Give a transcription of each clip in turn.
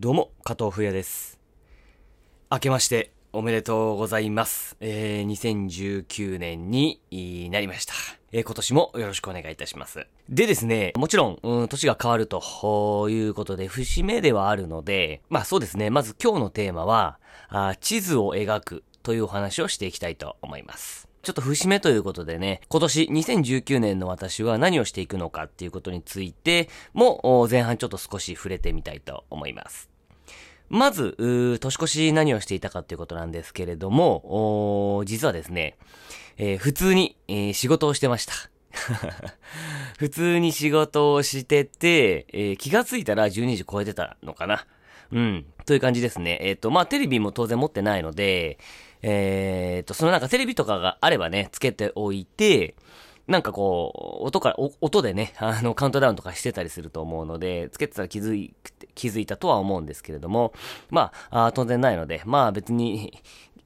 どうも、加藤ふやです。明けましておめでとうございます。えー、2019年になりました。えー、今年もよろしくお願いいたします。でですね、もちろん、うん、年が変わるということで、節目ではあるので、まあそうですね、まず今日のテーマは、あ地図を描くというお話をしていきたいと思います。ちょっと節目ということでね、今年2019年の私は何をしていくのかっていうことについても、前半ちょっと少し触れてみたいと思います。まず、年越し何をしていたかっていうことなんですけれども、実はですね、えー普通に、えー仕事をしてました。普通に仕事をしてて、えー気がついたら12時超えてたのかな。うん。という感じですね。えっ、と、まあ、テレビも当然持ってないので、えっ、と、そのなんかテレビとかがあればね、つけておいて、なんかこう、音から、音でね、あの、カウントダウンとかしてたりすると思うので、つけてたら気づい、気づいたとは思うんですけれども、まあ、あ当然ないので、まあ別に、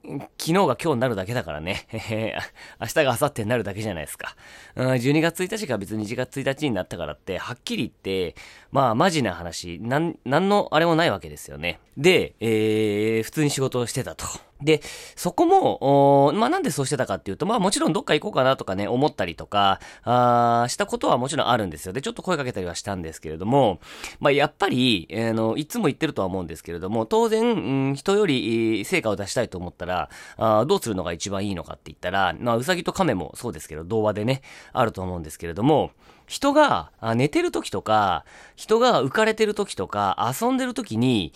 昨日が今日になるだけだからね。明日が明後日になるだけじゃないですか。うん12月1日が別に1月1日になったからって、はっきり言って、まあマジな話、なん、なんのあれもないわけですよね。で、えー、普通に仕事をしてたと。で、そこも、まあなんでそうしてたかっていうと、まあもちろんどっか行こうかなとかね、思ったりとか、あーしたことはもちろんあるんですよ。で、ちょっと声かけたりはしたんですけれども、まあやっぱり、えーあの、いつも言ってるとは思うんですけれども、当然、うん人より成果を出したいと思ったら、あどうするのが一番いいのかって言ったら、まあうさぎと亀もそうですけど、童話でね、あると思うんですけれども、人が寝てる時とか、人が浮かれてる時とか、遊んでる時に、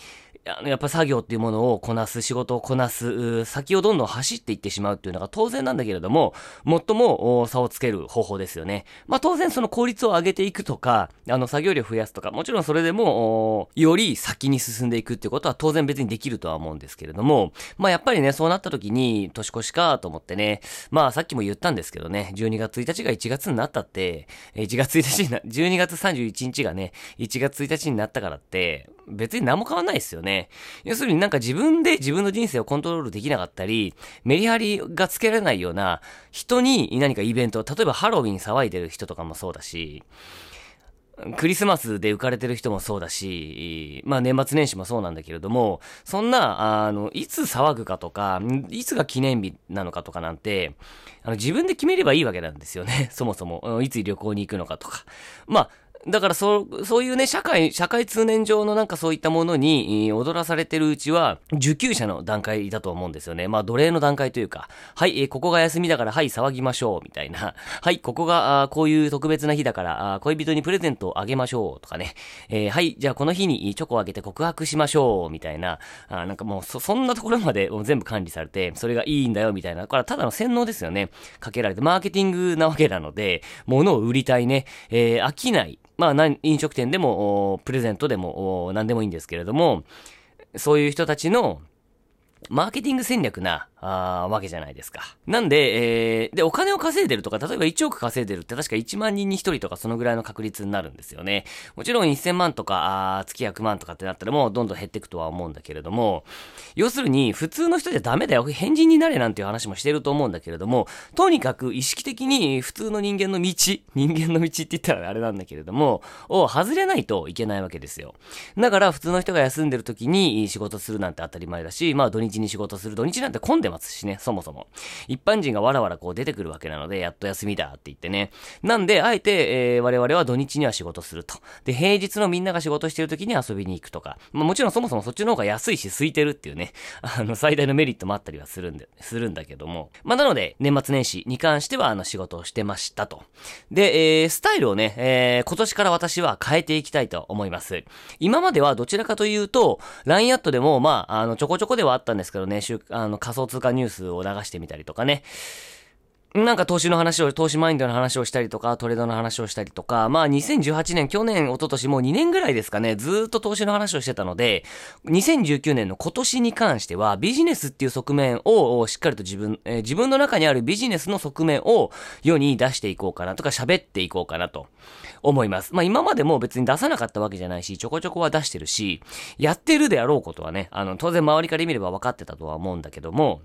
やっぱ作業っていうものをこなす、仕事をこなす、先をどんどん走っていってしまうっていうのが当然なんだけれども、最も差をつける方法ですよね。まあ当然その効率を上げていくとか、あの作業量を増やすとか、もちろんそれでも、より先に進んでいくっていうことは当然別にできるとは思うんですけれども、まあやっぱりね、そうなった時に年越しかと思ってね、まあさっきも言ったんですけどね、12月1日が1月になったって、1月1日にな、12月31日がね、1月1日になったからって、別に何も変わんないですよね。要するになんか自分で自分の人生をコントロールできなかったり、メリハリがつけられないような人に何かイベント、例えばハロウィン騒いでる人とかもそうだし、クリスマスで浮かれてる人もそうだし、まあ年末年始もそうなんだけれども、そんな、あの、いつ騒ぐかとか、いつが記念日なのかとかなんて、あの自分で決めればいいわけなんですよね。そもそも。いつ旅行に行くのかとか。まあ、だからそ、そういうね、社会、社会通念上のなんかそういったものに踊らされてるうちは、受給者の段階だと思うんですよね。まあ、奴隷の段階というか、はい、えーここが休みだから、はい、騒ぎましょう、みたいな。はい、ここが、あこういう特別な日だから、あ恋人にプレゼントをあげましょう、とかね。えーはい、じゃあこの日にチョコをあげて告白しましょう、みたいな。あなんかもう、そ、そんなところまで全部管理されて、それがいいんだよ、みたいな。だから、ただの洗脳ですよね。かけられて、マーケティングなわけなので、物を売りたいね。えー飽きない。まあ、飲食店でも、プレゼントでも、何でもいいんですけれども、そういう人たちの、マーケティング戦略な、あーわけじゃないですか。なんで、えー、で、お金を稼いでるとか、例えば1億稼いでるって確か1万人に1人とかそのぐらいの確率になるんですよね。もちろん1000万とか、あ月100万とかってなったらもうどんどん減っていくとは思うんだけれども、要するに普通の人じゃダメだよ、変人になれなんていう話もしてると思うんだけれども、とにかく意識的に普通の人間の道、人間の道って言ったらあれなんだけれども、を外れないといけないわけですよ。だから普通の人が休んでる時に仕事するなんて当たり前だし、まあ土日に仕事する。土日なんて混んでてますしね、そもそも。一般人がわらわらこう出てくるわけなので、やっと休みだって言ってね。なんで、あえて、えー我々は土日には仕事すると。で、平日のみんなが仕事してる時に遊びに行くとか。まあもちろんそもそもそっちの方が安いし空いてるっていうね、あの、最大のメリットもあったりはするんで、するんだけども。まあなので、年末年始に関してはあの仕事をしてましたと。で、えースタイルをね、えー今年から私は変えていきたいと思います。今まではどちらかというと、LINE アットでも、まあ、あの、ちょこちょこではあったんですけどね、あの、仮想通貨ニュースを流してみたりとかね。なんか投資の話を、投資マインドの話をしたりとか、トレードの話をしたりとか、まあ2018年、去年、一昨年もう2年ぐらいですかね、ずっと投資の話をしてたので、2019年の今年に関しては、ビジネスっていう側面をしっかりと自分、えー自分の中にあるビジネスの側面を世に出していこうかなとか、喋っていこうかなと思います。まあ今までも別に出さなかったわけじゃないし、ちょこちょこは出してるし、やってるであろうことはね、あの、当然周りから見れば分かってたとは思うんだけども、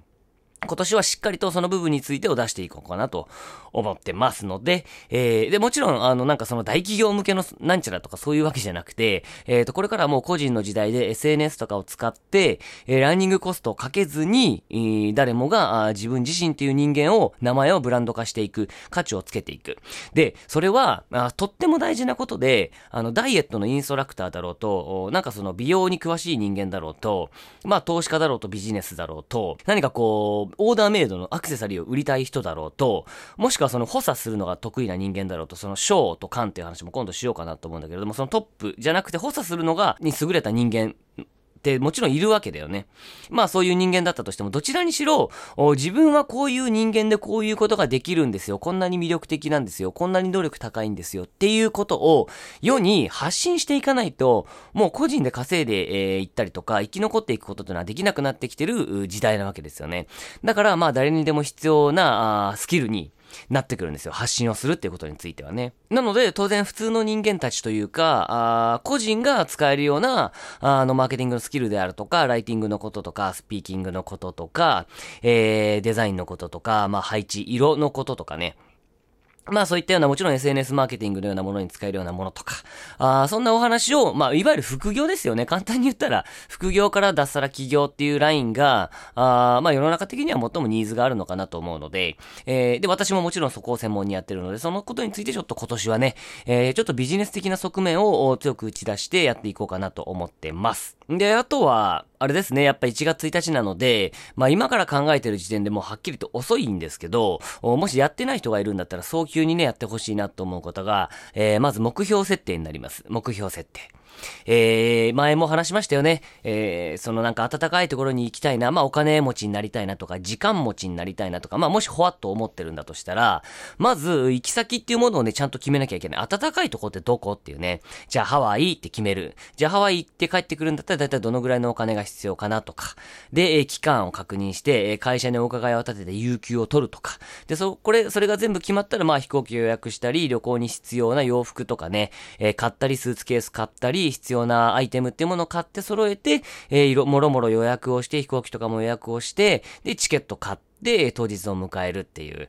今年はしっかりとその部分についてを出していこうかなと思ってますので、えー、で、もちろん、あの、なんかその大企業向けのなんちゃらとかそういうわけじゃなくて、えっ、ー、と、これからもう個人の時代で SNS とかを使って、えー、ランニングコストをかけずに、えー、誰もがあ自分自身っていう人間を、名前をブランド化していく、価値をつけていく。で、それは、あとっても大事なことで、あの、ダイエットのインストラクターだろうと、なんかその美容に詳しい人間だろうと、まあ、投資家だろうとビジネスだろうと、何かこう、オーダーメイドのアクセサリーを売りたい人だろうと、もしくはその補佐するのが得意な人間だろうと、その賞と勘っていう話も今度しようかなと思うんだけれども、そのトップじゃなくて補佐するのが、に優れた人間ってもちろんいるわけだよね。まあそういう人間だったとしても、どちらにしろ、自分はこういう人間でこういうことができるんですよ。こんなに魅力的なんですよ。こんなに能力高いんですよ。っていうことを世に発信していかないと、もう個人で稼いでい、えー、ったりとか、生き残っていくことというのはできなくなってきてる時代なわけですよね。だからまあ誰にでも必要なスキルに、なってくるんですよ。発信をするっていうことについてはね。なので、当然普通の人間たちというか、あ個人が使えるような、あの、マーケティングのスキルであるとか、ライティングのこととか、スピーキングのこととか、えー、デザインのこととか、まあ、配置、色のこととかね。まあそういったようなもちろん SNS マーケティングのようなものに使えるようなものとか、あそんなお話を、まあいわゆる副業ですよね。簡単に言ったら、副業から脱サラ起業っていうラインが、あまあ世の中的には最もニーズがあるのかなと思うので、えー、で、私ももちろんそこを専門にやってるので、そのことについてちょっと今年はね、えー、ちょっとビジネス的な側面を強く打ち出してやっていこうかなと思ってます。で、あとは、あれですね、やっぱ1月1日なので、まあ今から考えてる時点でもうはっきりと遅いんですけど、もしやってない人がいるんだったら早急にね、やってほしいなと思うことが、えー、まず目標設定になります。目標設定。えー、前も話しましたよね。えー、そのなんか暖かいところに行きたいな、まあお金持ちになりたいなとか、時間持ちになりたいなとか、まあもしほわっと思ってるんだとしたら、まず行き先っていうものをね、ちゃんと決めなきゃいけない。暖かいとこってどこっていうね。じゃあハワイって決める。じゃあハワイ行って帰ってくるんだったらだいたいどのぐらいのお金が必要かなとか。で、えー、期間を確認して、えー、会社にお伺いを立てて有給を取るとか。で、そ、これ、それが全部決まったら、まあ飛行機予約したり、旅行に必要な洋服とかね、えー、買ったり、スーツケース買ったり、必要なアイテムっていうものを買って揃えて、えー、いろ、もろもろ予約をして、飛行機とかも予約をして、で、チケット買って、で、当日を迎えるっていう、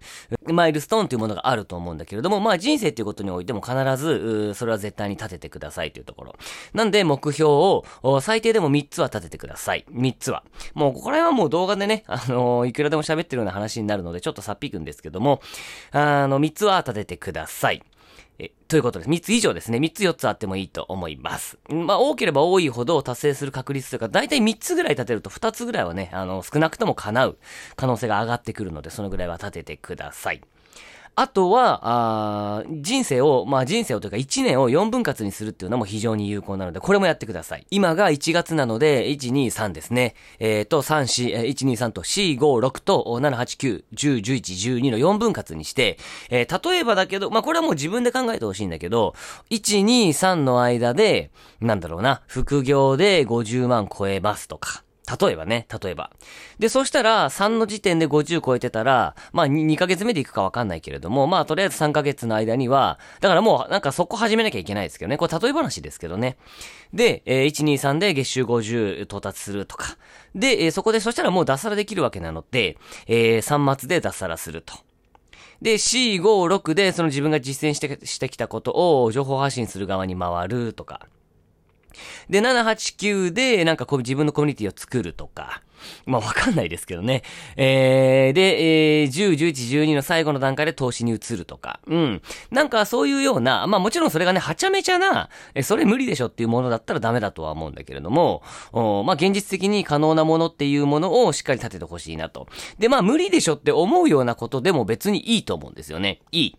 マイルストーンというものがあると思うんだけれども、まあ人生っていうことにおいても必ず、それは絶対に立ててくださいというところ。なんで目標を、最低でも3つは立ててください。3つは。もうこれはもう動画でね、あのー、いくらでも喋ってるような話になるので、ちょっとさっぴくんですけども、あの、3つは立ててください。え、ということです。3つ以上ですね。3つ4つあってもいいと思います。まあ、多ければ多いほど達成する確率というか、だいたい3つぐらい立てると2つぐらいはね、あの、少なくとも叶う可能性が上がってくるので、そのぐらいは立ててください。あとは、あ人生を、まあ人生をというか1年を4分割にするっていうのも非常に有効なので、これもやってください。今が1月なので、1、2、3ですね。えっ、ー、と、3、4、1、2、3と4、5、6と7、8、9、10、11、12の4分割にして、えー、例えばだけど、まあこれはもう自分で考えてほしいんだけど、1、2、3の間で、なんだろうな、副業で50万超えますとか。例えばね、例えば。で、そしたら、3の時点で50超えてたら、まあ2、2ヶ月目で行くかわかんないけれども、まあとりあえず3ヶ月の間には、だからもうなんかそこ始めなきゃいけないですけどね。これ例え話ですけどね。で、えー、1、2、3で月収50到達するとか。で、えー、そこで、そしたらもう脱サラできるわけなので、えー、3末で脱サラすると。で、C56 でその自分が実践してしてきたことを情報発信する側に回るとか。で、789で、なんかこう自分のコミュニティを作るとか、まあわかんないですけどね。えー、で、えー、10、11、12の最後の段階で投資に移るとか。うん。なんかそういうような、まあもちろんそれがね、はちゃめちゃな、え、それ無理でしょっていうものだったらダメだとは思うんだけれども、おまあ現実的に可能なものっていうものをしっかり立ててほしいなと。で、まあ無理でしょって思うようなことでも別にいいと思うんですよね。いい。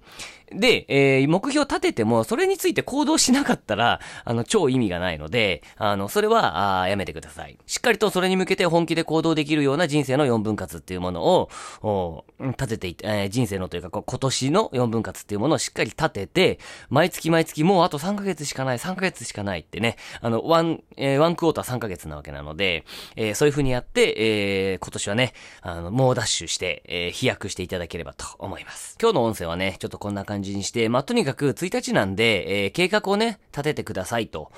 で、えー、目標立てても、それについて行動しなかったら、あの、超意味がないので、あの、それは、あやめてください。しっかりとそれに向けて本気で行動できるような人生の4分割っていうものを、お立てていて、えー、人生のというか、今年の4分割っていうものをしっかり立てて、毎月毎月もうあと3ヶ月しかない、3ヶ月しかないってね、あの、ワン、えー、ワンクォーター3ヶ月なわけなので、えー、そういう風にやって、えー、今年はね、あの、猛ダッシュして、えー、飛躍していただければと思います。今日の音声はね、ちょっとこんな感じにして、まあ、とにかく1日なんで、えー、計画をね、立ててくださいと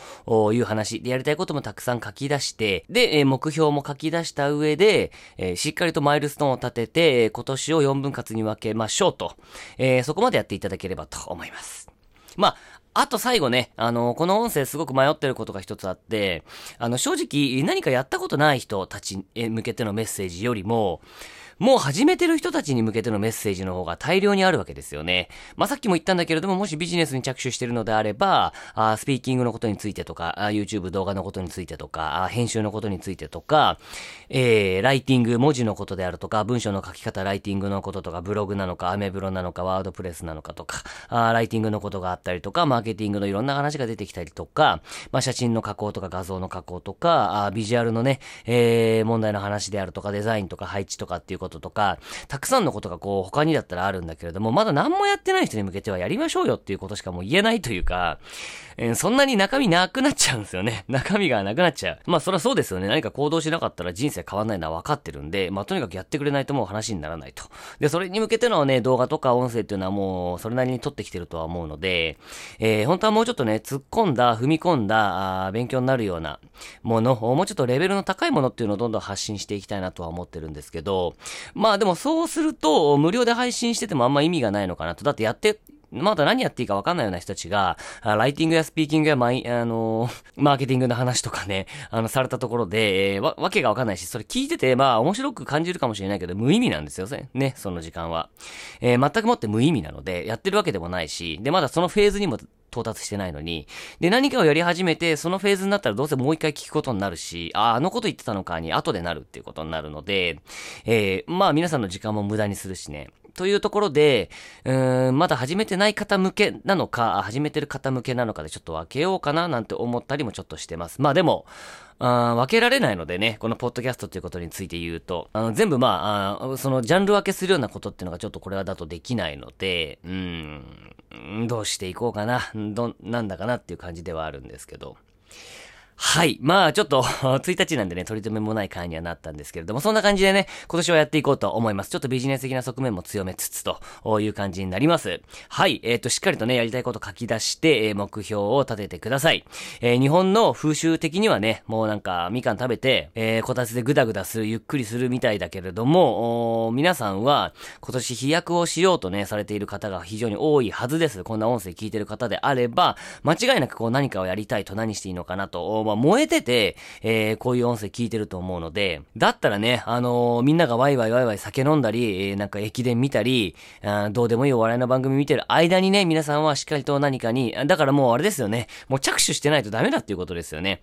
いう話で、やりたいこともたくさん書き出して、で、え、目標も書き出した上で、え、しっかりとマイルストーンを立てて、今年を4分割に分けましょうと、え、そこまでやっていただければと思います。まあ、あと最後ね、あの、この音声すごく迷ってることが一つあって、あの、正直何かやったことない人たちへ向けてのメッセージよりも、もう始めてる人たちに向けてのメッセージの方が大量にあるわけですよね。まあ、さっきも言ったんだけれども、もしビジネスに着手してるのであれば、あスピーキングのことについてとか、YouTube 動画のことについてとか、あ編集のことについてとか、えー、ライティング、文字のことであるとか、文章の書き方、ライティングのこととか、ブログなのか、アメブロなのか、ワードプレスなのかとか、あライティングのことがあったりとか、マーケティングのいろんな話が出てきたりとか、まあ、写真の加工とか画像の加工とか、あビジュアルのね、えー、問題の話であるとか、デザインとか配置とかっていうことこととか、たくさんのことがこう他にだったらあるんだけれども、まだ何もやってない人に向けてはやりましょうよっていうことしかもう言えないというか、えー、そんなに中身なくなっちゃうんですよね。中身がなくなっちゃう。まあそれはそうですよね。何か行動しなかったら人生変わんないのは分かってるんで、まあとにかくやってくれないともう話にならないと。で、それに向けてのね、動画とか音声っていうのはもうそれなりに撮ってきてるとは思うので、えー、本当はもうちょっとね、突っ込んだ、踏み込んだ、あ勉強になるようなもの、もうちょっとレベルの高いものっていうのをどんどん発信していきたいなとは思ってるんですけど、まあでもそうすると、無料で配信しててもあんま意味がないのかなと。だってやって、まだ何やっていいか分かんないような人たちが、ライティングやスピーキングやマイ、あのー、マーケティングの話とかね、あの、されたところで、えー、わ、わけが分かんないし、それ聞いてて、まあ、面白く感じるかもしれないけど、無意味なんですよね、ねその時間は。えー、全くもって無意味なので、やってるわけでもないし、で、まだそのフェーズにも到達してないのに、で、何かをやり始めて、そのフェーズになったらどうせもう一回聞くことになるし、ああ、あのこと言ってたのかに後でなるっていうことになるので、えー、まあ皆さんの時間も無駄にするしね。というところで、うーん、まだ始めてない方向けなのか、始めてる方向けなのかでちょっと分けようかななんて思ったりもちょっとしてます。まあでも、あ分けられないのでね、このポッドキャストということについて言うと、あの全部まあそのジャンル分けするようなことっていうのがちょっとこれはだとできないので、うん、どうしていこうかな、ど、なんだかなっていう感じではあるんですけど。はい。まあ、ちょっと 1日なんでね、取り留めもない回にはなったんですけれども、そんな感じでね、今年はやっていこうと思います。ちょっとビジネス的な側面も強めつつという感じになります。はい。えっ、ー、と、しっかりとね、やりたいこと書き出して、え、目標を立ててください。えー、日本の風習的にはね、もうなんか、みかん食べて、えー、こたつでぐだぐだする、ゆっくりするみたいだけれども、皆さんは、今年飛躍をしようとね、されている方が非常に多いはずです。こんな音声聞いてる方であれば、間違いなくこう何かをやりたいと何していいのかなと、まあ、燃えてて、えー、こういう音声聞いてると思うので、だったらね、あのー、みんながワイワイワイワイ酒飲んだり、えー、なんか駅伝見たり、あどうでもいいお笑いの番組見てる間にね、皆さんはしっかりと何かに、だからもうあれですよね、もう着手してないとダメだっていうことですよね。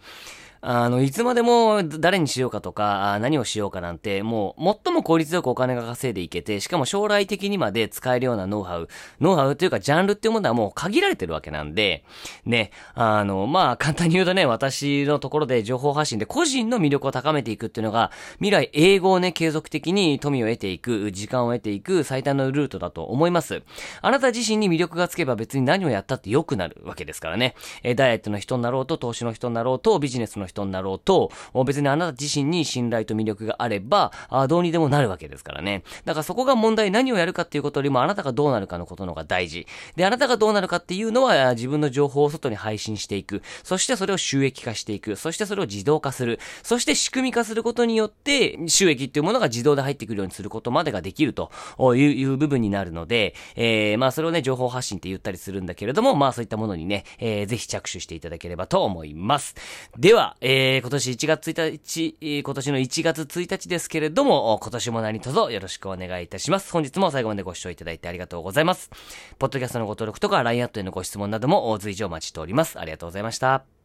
あの、いつまでも誰にしようかとか、何をしようかなんて、もう、最も効率よくお金が稼いでいけて、しかも将来的にまで使えるようなノウハウ、ノウハウというか、ジャンルっていうものはもう限られてるわけなんで、ね、あの、まあ、簡単に言うとね、私のところで情報発信で個人の魅力を高めていくっていうのが、未来英語をね、継続的に富を得ていく、時間を得ていく最短のルートだと思います。あなた自身に魅力がつけば別に何をやったって良くなるわけですからね。えダイエットの人になろうと、投資の人になろうと、ビジネスの人人になろうと、別にあなた自身に信頼と魅力があれば、あどうにでもなるわけですからね。だからそこが問題、何をやるかっていうことよりもあなたがどうなるかのことの方が大事。で、あなたがどうなるかっていうのは自分の情報を外に配信していく。そしてそれを収益化していく。そしてそれを自動化する。そして仕組み化することによって、収益っていうものが自動で入ってくるようにすることまでができるという部分になるので、えー、まあそれをね、情報発信って言ったりするんだけれども、まあそういったものにね、えー、ぜひ着手していただければと思います。では、えー、今年1月1日、今年の1月1日ですけれども、今年も何卒よろしくお願いいたします。本日も最後までご視聴いただいてありがとうございます。ポッドキャストのご登録とか LINE アットへのご質問なども随時お待ちしております。ありがとうございました。